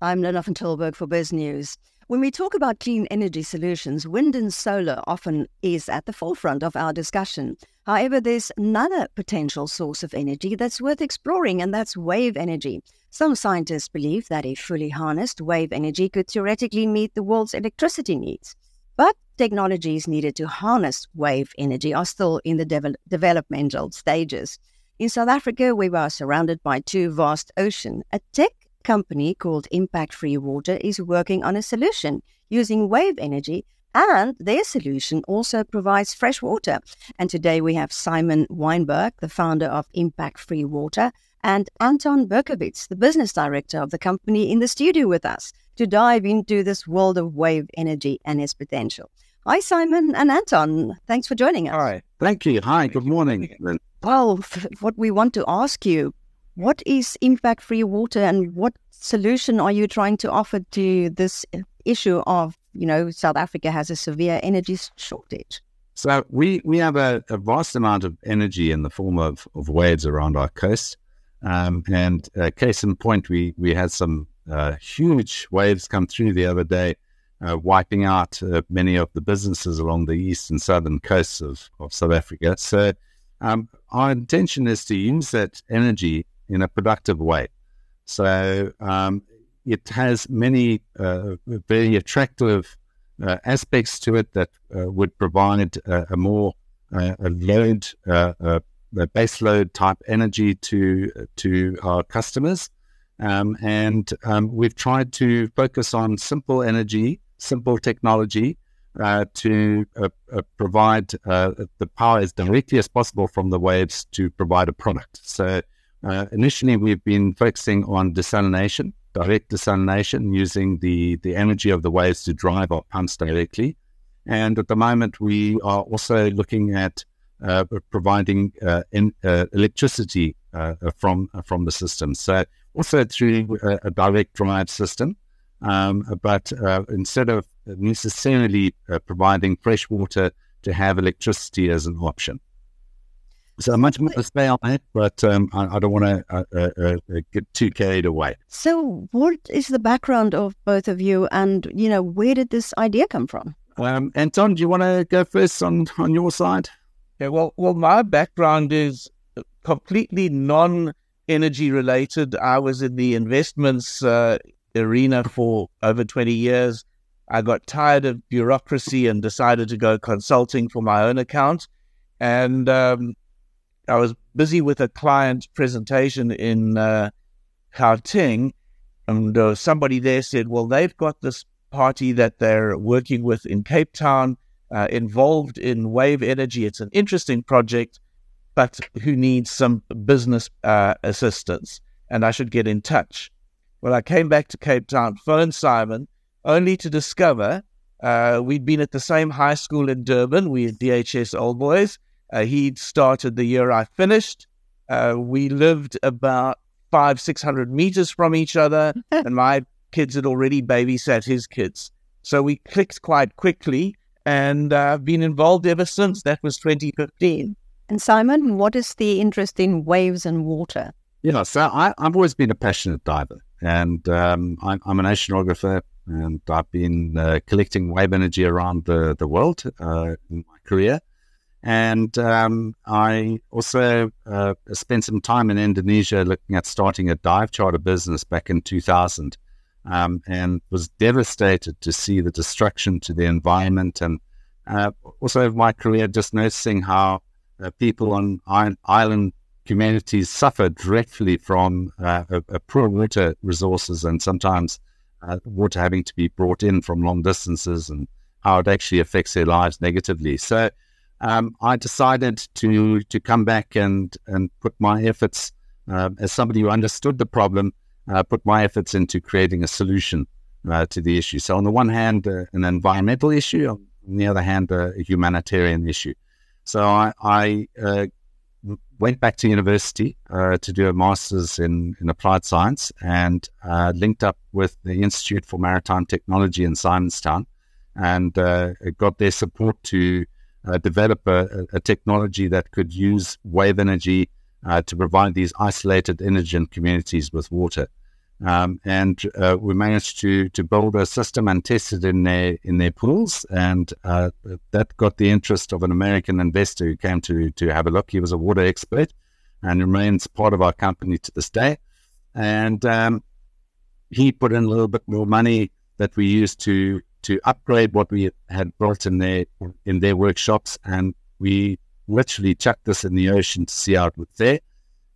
I'm Linda van Tilburg for BizNews. When we talk about clean energy solutions, wind and solar often is at the forefront of our discussion. However, there's another potential source of energy that's worth exploring, and that's wave energy. Some scientists believe that if fully harnessed, wave energy could theoretically meet the world's electricity needs. But technologies needed to harness wave energy are still in the de- developmental stages. In South Africa, we are surrounded by two vast oceans. A tech company called Impact Free Water is working on a solution using wave energy, and their solution also provides fresh water. And today we have Simon Wijberg, the founder of Impact Free Water, and Anton Berkovitz, the business director of the company, in the studio with us to dive into this world of wave energy and its potential. Hi, Simon and Anton. Thanks for joining us. Hi. Thank you. Hi. Good morning. Well, what we want to ask you what is impact free water and what solution are you trying to offer to this issue of, you know, South Africa has a severe energy shortage? So we, we have a, a vast amount of energy in the form of, of waves around our coast. Um, and uh, case in point, we, we had some uh, huge waves come through the other day, uh, wiping out uh, many of the businesses along the east and southern coasts of, of South Africa. So um, our intention is to use that energy in a productive way. So um, it has many uh, very attractive uh, aspects to it that uh, would provide a, a more uh, a load, uh, a base load type energy to to our customers. Um, and um, we've tried to focus on simple energy, simple technology uh, to uh, uh, provide the power as directly as possible from the waves to provide a product. So uh, initially, we've been focusing on desalination, direct desalination, using the, the energy of the waves to drive our pumps directly. And at the moment, we are also looking at uh, providing uh, in, uh, electricity uh, from from the system. So also through a, a direct drive system, um, but uh, instead of necessarily providing fresh water to have electricity as an option. So much more to say on that, but um, I, I, don't want to uh, uh, uh, uh, get too carried away. So, what is the background of both of you, and you know, where did this idea come from? Um, Anton, do you want to go first on on your side? Yeah, well, well, my background is completely non-energy related. I was in the investments uh, arena for over twenty years. I got tired of bureaucracy and decided to go consulting for my own account. And um, I was busy with a client presentation in uh, and uh, somebody there said, "Well, they've got this party that they're working with in Cape Town, uh, involved in wave energy. It's an interesting project, but who needs some business uh, assistance, and I should get in touch." Well, I came back to Cape Town, phoned Simon, only to discover uh, we'd been at the same high school in Durban. We're DHS Old Boys uh, he'd started the year I finished. Uh, we lived about five, six hundred meters from each other, and my kids had already babysat his kids. So we clicked quite quickly, and uh, I've been involved ever since. That was 2015. And Simon, what is the interest in waves and water? Yeah, so I, have always been a passionate diver, and um, I'm, I'm, an oceanographer, and I've been uh, collecting wave energy around the, the world uh, in my career. And um, I also uh, spent some time in Indonesia looking at starting a dive charter business back in 2000 um, and was devastated to see the destruction to the environment. And uh, also, my career, just noticing how uh, people on island communities suffer dreadfully from uh, poor water resources and sometimes uh, water having to be brought in from long distances and how it actually affects their lives negatively. So, um, I decided to to come back and and put my efforts uh, as somebody who understood the problem, uh, put my efforts into creating a solution uh, to the issue. So on the one hand, uh, an environmental issue, on the other hand, a humanitarian issue. So I, I uh, went back to university uh, to do a master's in, in applied science and linked up with the Institute for Maritime Technology in Simonstown and got their support to uh, develop a, a, technology that could use wave energy uh, to provide these isolated indigent communities with water. Um, and uh, we managed to to build a system and test it in their in their pools, and uh, that got the interest of an American investor who came to to have a look. He was a water expert, and remains part of our company to this day. And um, he put in a little bit more money that we used to to upgrade what we had built in their in their workshops, and we literally chucked this in the ocean to see how it would fare.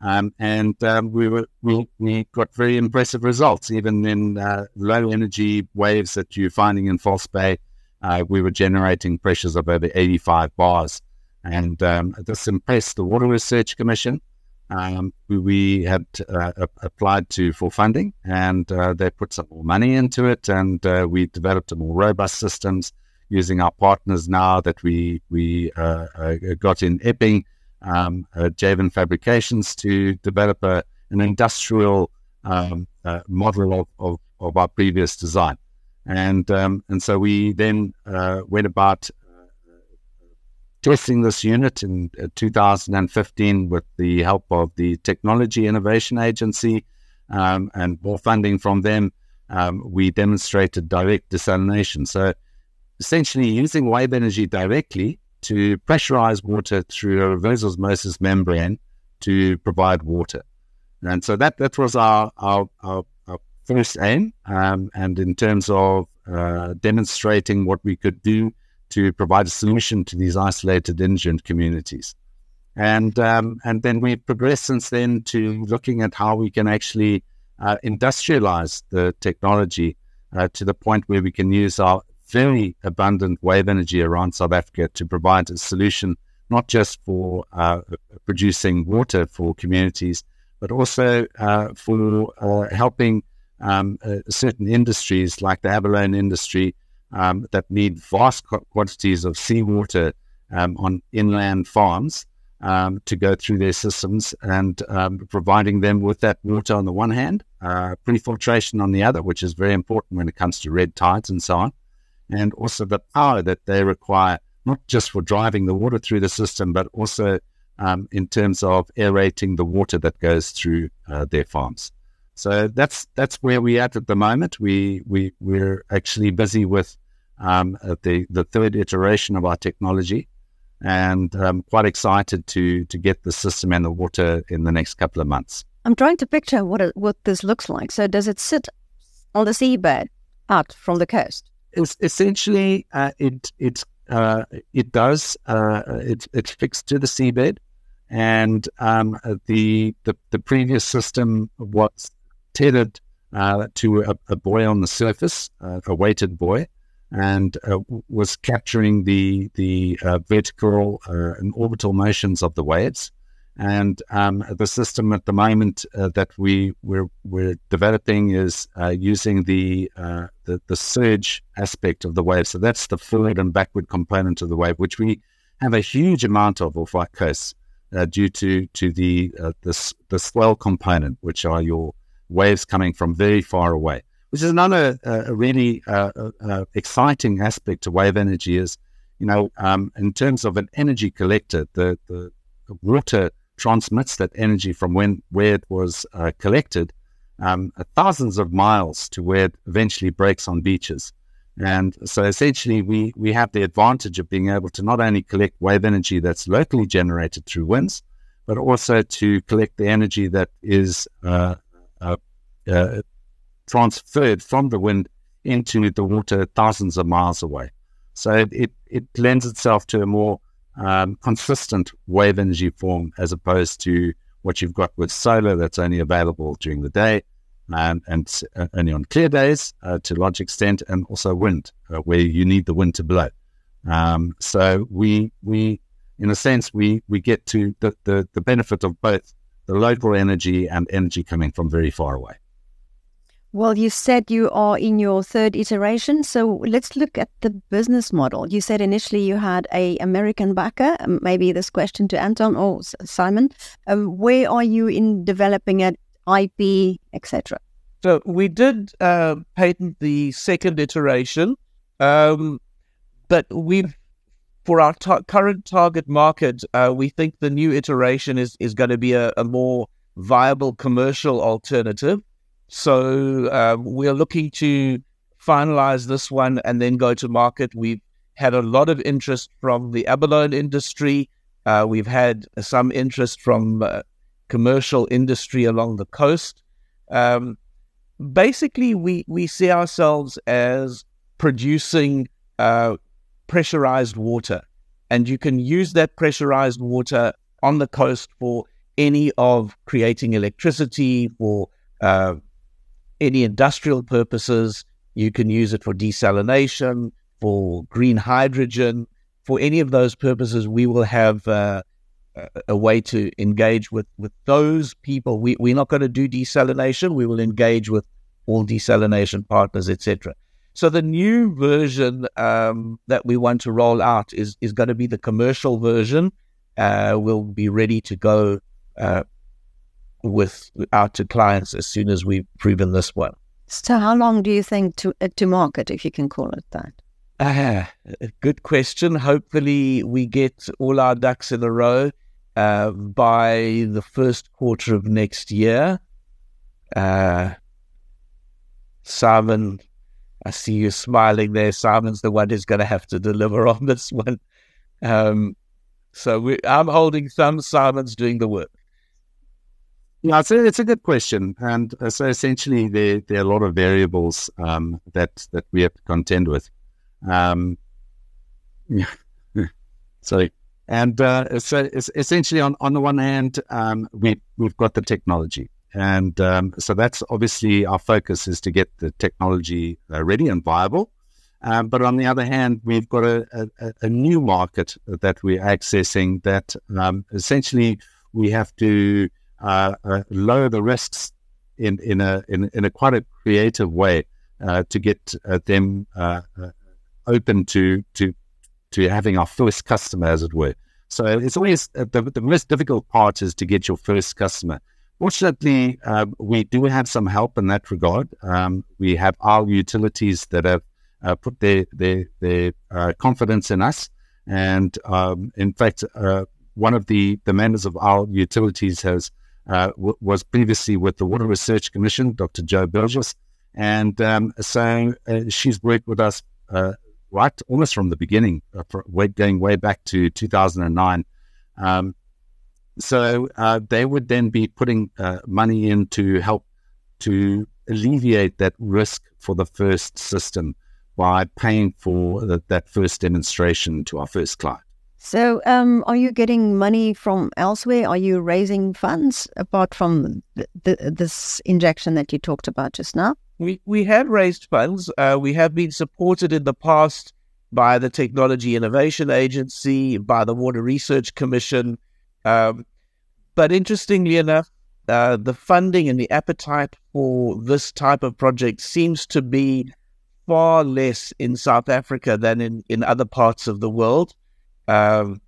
Um, and um, we were we, we got very impressive results, even in uh, low energy waves that you're finding in False Bay. Uh, we were generating pressures of over 85 bars, and um, this impressed the Water Research Commission. Um, we, had uh, applied to for funding, and uh, they put some more money into it, and uh, we developed a more robust systems using our partners now that we we uh, got in Epping um, uh, Javan Fabrications to develop a, an industrial um, uh, model of, of, of, our previous design. And, um, and so we then uh, went about uh, testing this unit in uh, 2015 with the help of the Technology Innovation Agency um, and more funding from them. Um, we demonstrated direct desalination. So essentially using wave energy directly to pressurize water through a reverse osmosis membrane to provide water. And so that, that was our, our, our, our first aim. Um, and in terms of uh, demonstrating what we could do to provide a solution to these isolated indigent communities. And, um, and then we've progressed since then to looking at how we can actually uh, industrialize the technology uh, to the point where we can use our very abundant wave energy around South Africa to provide a solution not just for uh, producing water for communities, but also uh, for uh, helping um, uh, certain industries like the abalone industry um, that need vast quantities of seawater um, on inland farms um, to go through their systems and um, providing them with that water on the one hand, uh, pre-filtration on the other, which is very important when it comes to red tides and so on and also the power that they require, not just for driving the water through the system, but also um, in terms of aerating the water that goes through uh, their farms. So that's that's where we're at at the moment. We we we're actually busy with um, uh, the the third iteration of our technology, and I'm quite excited to to get the system and the water in the next couple of months. I'm trying to picture what it, what this looks like. So does it sit on the seabed out from the coast? it's essentially uh, it it uh, it does uh, it, it's fixed to the seabed, and um, the, the the previous system was tethered uh, to a, a, buoy on the surface, uh, a weighted buoy, and uh, was capturing the the vertical and orbital motions of the waves. And um, the system at the moment uh, that we we're, we're developing is uh, using the, uh, the, the surge aspect of the wave. So that's the forward and backward component of the wave, which we have a huge amount of off our coast uh, due to to the, uh, the the swell component, which are your waves coming from very far away. Which is another uh, really exciting aspect to wave energy is, you know, um, in terms of an energy collector, the the water transmits that energy from when where it was uh, collected um, thousands of miles to where it eventually breaks on beaches. And so essentially, we, we have the advantage of being able to not only collect wave energy that's locally generated through winds, but also to collect the energy that is uh, uh, uh, transferred from the wind into the water thousands of miles away. So it, it lends itself to a more um, consistent wave energy form as opposed to what you've got with solar that's only available during the day um, and uh, only on clear days uh, to a large extent, and also wind, uh, where you need the wind to blow. Um, so we we in a sense we we get to the, the, the benefit of both the local energy and energy coming from very far away. Well, you said you are in your third iteration, so let's look at the business model. You said initially you had a American backer. Um, maybe this question to Anton or Simon. Um, where are you in developing it, IP, etc.? So we did uh, patent the second iteration, um, but we, for our ta- current target market, uh, we think the new iteration is is going to be a, a more viable commercial alternative. So um, we're looking to finalize this one and then go to market. We've had a lot of interest from the abalone industry. Uh, we've had some interest from uh, commercial industry along the coast. Um, basically, we, we see ourselves as producing uh, pressurized water, and you can use that pressurized water on the coast for any of creating electricity, for uh, any industrial purposes. You can use it for desalination, for green hydrogen, for any of those purposes. We will have uh, a way to engage with, with those people. We, we're not going to do desalination. We will engage with all desalination partners, etc. So the new version um, that we want to roll out is is going to be the commercial version. Uh, we'll be ready to go uh, with out to clients as soon as we've proven this one. So, how long do you think to uh, to market, if you can call it that? Uh, good question. Hopefully, we get all our ducks in a row uh, by the first quarter of next year. Uh, Simon, I see you smiling there. Simon's the one who's going to have to deliver on this one. Um, so we, I'm holding thumbs. Simon's doing the work. Yeah, it's a, it's a good question, and so essentially there there are a lot of variables um, that that we have to contend with. Um, yeah. so and uh, so essentially on on the one hand, um, we we've got the technology, and um, so that's obviously our focus is to get the technology uh, ready and viable. Um, but on the other hand, we've got a, a, a new market that we're accessing that um, essentially we have to uh, uh, lower the risks in in a in, in a quite a creative way uh, to get uh, them uh, open to to to having our first customer, as it were. So it's always the, the most difficult part is to get your first customer. Fortunately, we do have some help in that regard. Um, we have our utilities that have put their their, their confidence in us, and um, in fact, one of the the members of our utilities has uh, w- was previously with the Water Research Commission, Dr. Jo Burgess. And um, so uh, she's worked with us uh, right almost from the beginning, uh, for, going way back to 2009. Um, so uh, they would then be putting uh, money in to help to alleviate that risk for the first system by paying for the, that first demonstration to our first client. So, um, are you getting money from elsewhere? Are you raising funds apart from the, the, this injection that you talked about just now? We we have raised funds. Uh, we have been supported in the past by the Technology Innovation Agency, by the Water Research Commission. Um, but interestingly enough, uh, the funding and the appetite for this type of project seems to be far less in South Africa than in, in other parts of the world. Um,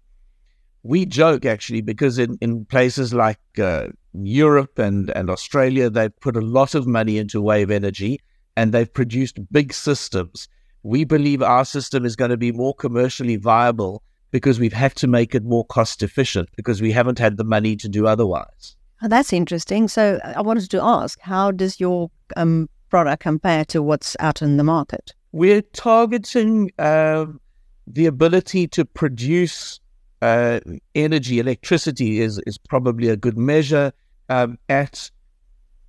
we joke actually because in, in places like uh, Europe and, and Australia, they've put a lot of money into wave energy and they've produced big systems. We believe our system is going to be more commercially viable because we've had to make it more cost efficient because we haven't had the money to do otherwise. Oh, that's interesting. So I wanted to ask, how does your um, product compare to what's out in the market? We're targeting uh, the ability to produce uh, energy, electricity is, is probably a good measure um, at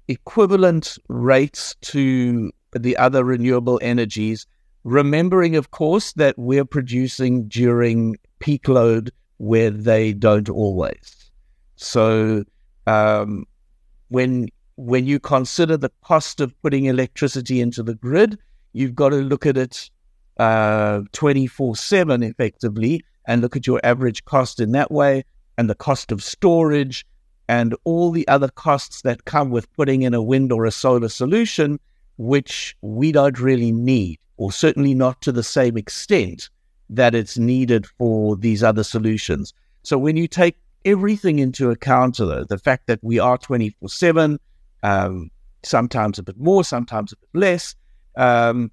equivalent rates to the other renewable energies. Remembering, of course, that we're producing during peak load where they don't always. So, um, when when you consider the cost of putting electricity into the grid, you've got to look at it uh, 24 7 effectively and look at your average cost in that way and the cost of storage and all the other costs that come with putting in a wind or a solar solution, which we don't really need, or certainly not to the same extent that it's needed for these other solutions. So when you take everything into account, though, the fact that we are 24 7, um, sometimes a bit more, sometimes a bit less, um,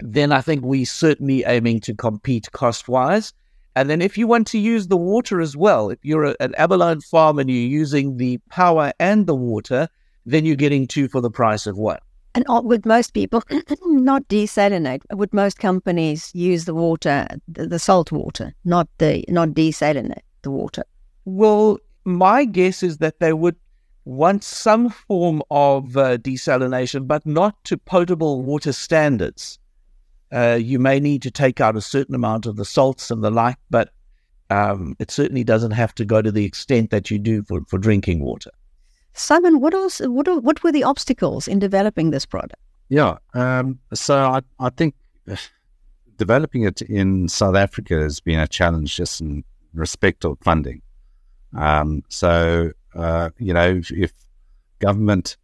then I think we're certainly aiming to compete cost wise. And then if you want to use the water as well, if you're a, an abalone farm and you're using the power and the water, then you're getting two for the price of one. And would most people not desalinate? Would most companies use the water, the, salt water, not the not desalinate the water? Well, my guess is that they would want some form of uh, desalination, but not to potable water standards. Uh, you may need to take out a certain amount of the salts and the like, but um, it certainly doesn't have to go to the extent that you do for, for drinking water. Simon, what else? What what were the obstacles in developing this product? Yeah, um, so I I think developing it in South Africa has been a challenge just in respect of funding. Um, so uh, you know, if, if, government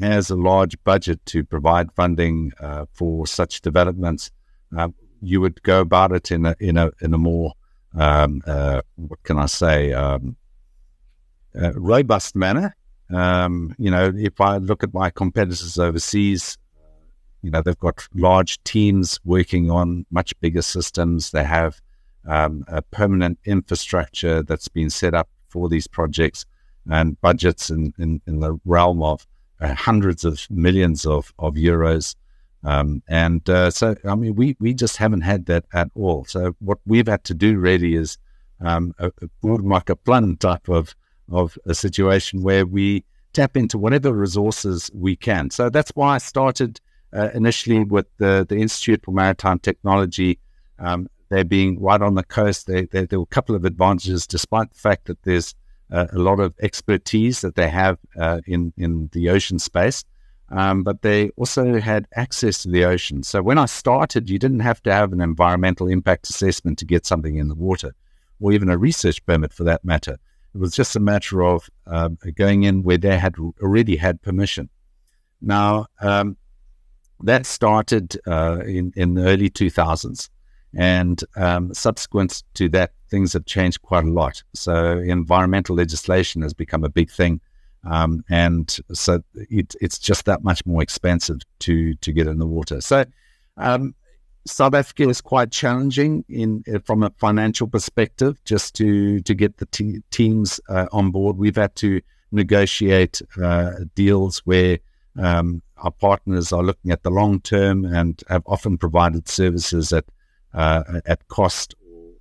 has a large budget to provide funding uh, for such developments, uh, you would go about it in a in a in a more um, uh, what can I say um, robust manner um, you know, if I look at my competitors overseas, you know, they've got large teams working on much bigger systems. They have um, a permanent infrastructure that's been set up for these projects and budgets in, in, in the realm of uh, hundreds of millions of, of euros. Um, and uh, so, I mean, we, we just haven't had that at all. So, what we've had to do really is um, a, a plan type of of a situation where we tap into whatever resources we can. So that's why I started uh, initially with the, the Institute for Maritime Technology. Um, they're being right on the coast. They, they, there were a couple of advantages, despite the fact that there's uh, a lot of expertise that they have uh, in, in the ocean space. Um, but they also had access to the ocean. So when I started, you didn't have to have an environmental impact assessment to get something in the water, or even a research permit for that matter. It was just a matter of um, going in where they had already had permission. Now, um, that started uh, in, in the early 2000s. And um, subsequent to that, things have changed quite a lot. So, environmental legislation has become a big thing. Um, and so it, it's just that much more expensive to, to get in the water. So, um, South Africa is quite challenging in uh, from a financial perspective. Just to to get the te- teams uh, on board, we've had to negotiate uh, deals where um, our partners are looking at the long term and have often provided services at uh, at cost, or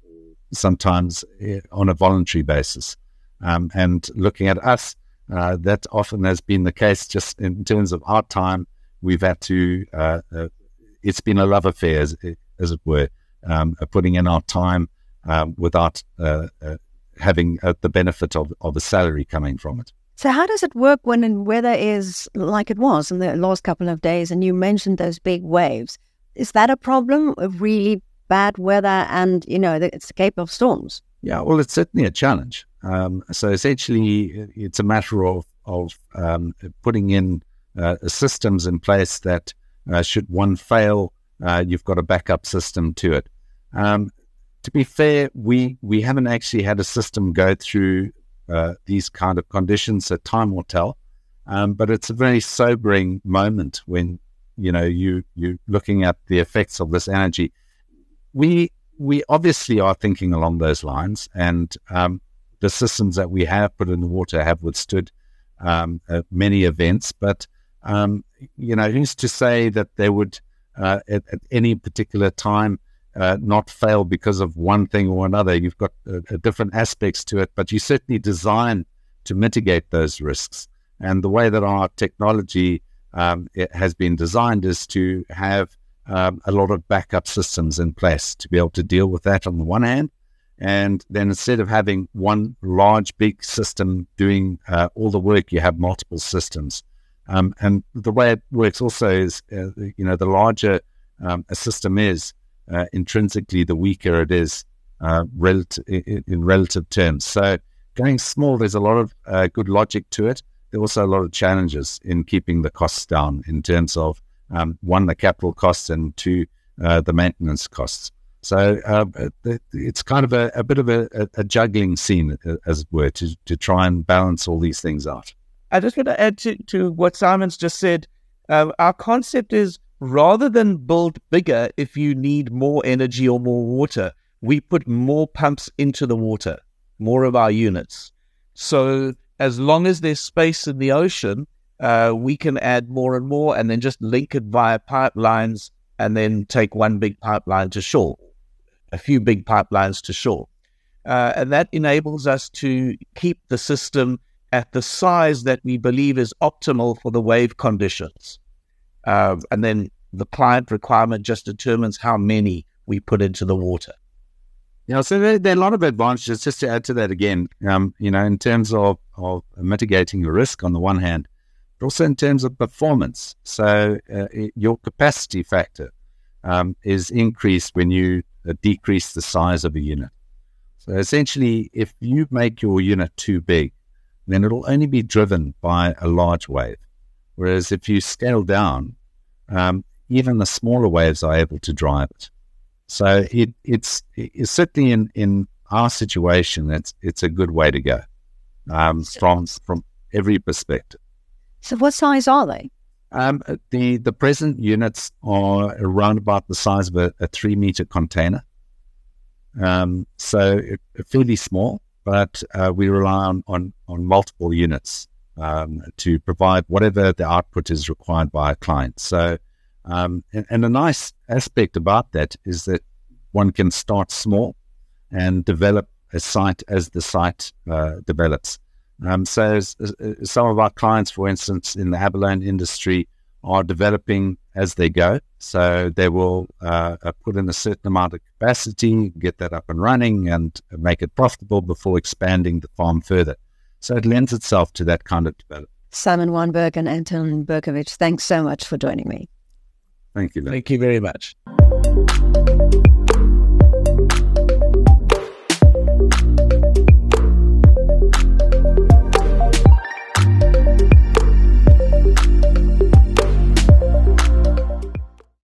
sometimes uh, on a voluntary basis. Um, and looking at us, uh, that often has been the case. Just in terms of our time, we've had to it's been a love affair, as, as it were, um, putting in our time um, without uh, uh, having uh, the benefit of, of a salary coming from it. So, how does it work when the weather is like it was in the last couple of days? And you mentioned those big waves. Is that a problem of really bad weather and, you know, the escape of storms? Yeah, well, it's certainly a challenge. Um, so, essentially, it's a matter of, of um, putting in uh, systems in place that uh, should one fail, uh, you've got a backup system to it. Um, to be fair, we we haven't actually had a system go through uh, these kind of conditions, so time will tell. Um, but it's a very sobering moment when you know you you're looking at the effects of this energy. We we obviously are thinking along those lines, and um, the systems that we have put in the water have withstood um, uh, many events. But um, you know, who's to say that they would uh, at, at, any particular time uh, not fail because of one thing or another? You've got uh, uh different aspects to it, but you certainly design to mitigate those risks. And the way that our technology um, has been designed is to have um, a lot of backup systems in place to be able to deal with that on the one hand. And then instead of having one large, big system doing uh, all the work, you have multiple systems. Um, and the way it works also is, uh, you know, the larger um, a system is, uh, intrinsically, the weaker it is uh, in, in, relative terms. So going small, there's a lot of uh, good logic to it. There are also a lot of challenges in keeping the costs down in terms of um, one, the capital costs, and two, uh, the maintenance costs. So uh, it's kind of a, a bit of a, a, juggling scene, as it were, to, to try and balance all these things out. I just want to add to, to what Simon's just said. Uh, our concept is rather than build bigger if you need more energy or more water, we put more pumps into the water, more of our units. So as long as there's space in the ocean, uh, we can add more and more and then just link it via pipelines and then take one big pipeline to shore, a few big pipelines to shore. Uh, and that enables us to keep the system at the size that we believe is optimal for the wave conditions. Uh, and then the client requirement just determines how many we put into the water. Yeah, so there, there, are a lot of advantages. Just to add to that again, um, you know, in terms of, of mitigating your risk on the one hand, but also in terms of performance. So uh, your capacity factor um, is increased when you uh, decrease the size of a unit. So essentially, if you make your unit too big, then it'll only be driven by a large wave. Whereas if you scale down, um, even the smaller waves are able to drive it. So it, it's, it's certainly in, in our situation, it's, it's a good way to go um, from, from every perspective. So what size are they? Um, the, the present units are around about the size of a, a three meter container. Um, so it, fairly small, but uh, we rely on, on, on multiple units um, to provide whatever the output is required by a client. So um, and, and a nice aspect about that is that one can start small and develop a site as the site uh, develops. Um, so, as, as some of our clients, for instance, in the abalone industry, are developing as they go. So they will uh, uh, put in a certain amount of capacity, get that up and running, and make it profitable before expanding the farm further. So it lends itself to that kind of development. Simon Wijberg and Anton Berkovitz, thanks so much for joining me. Thank you. Lynn. Thank you very much.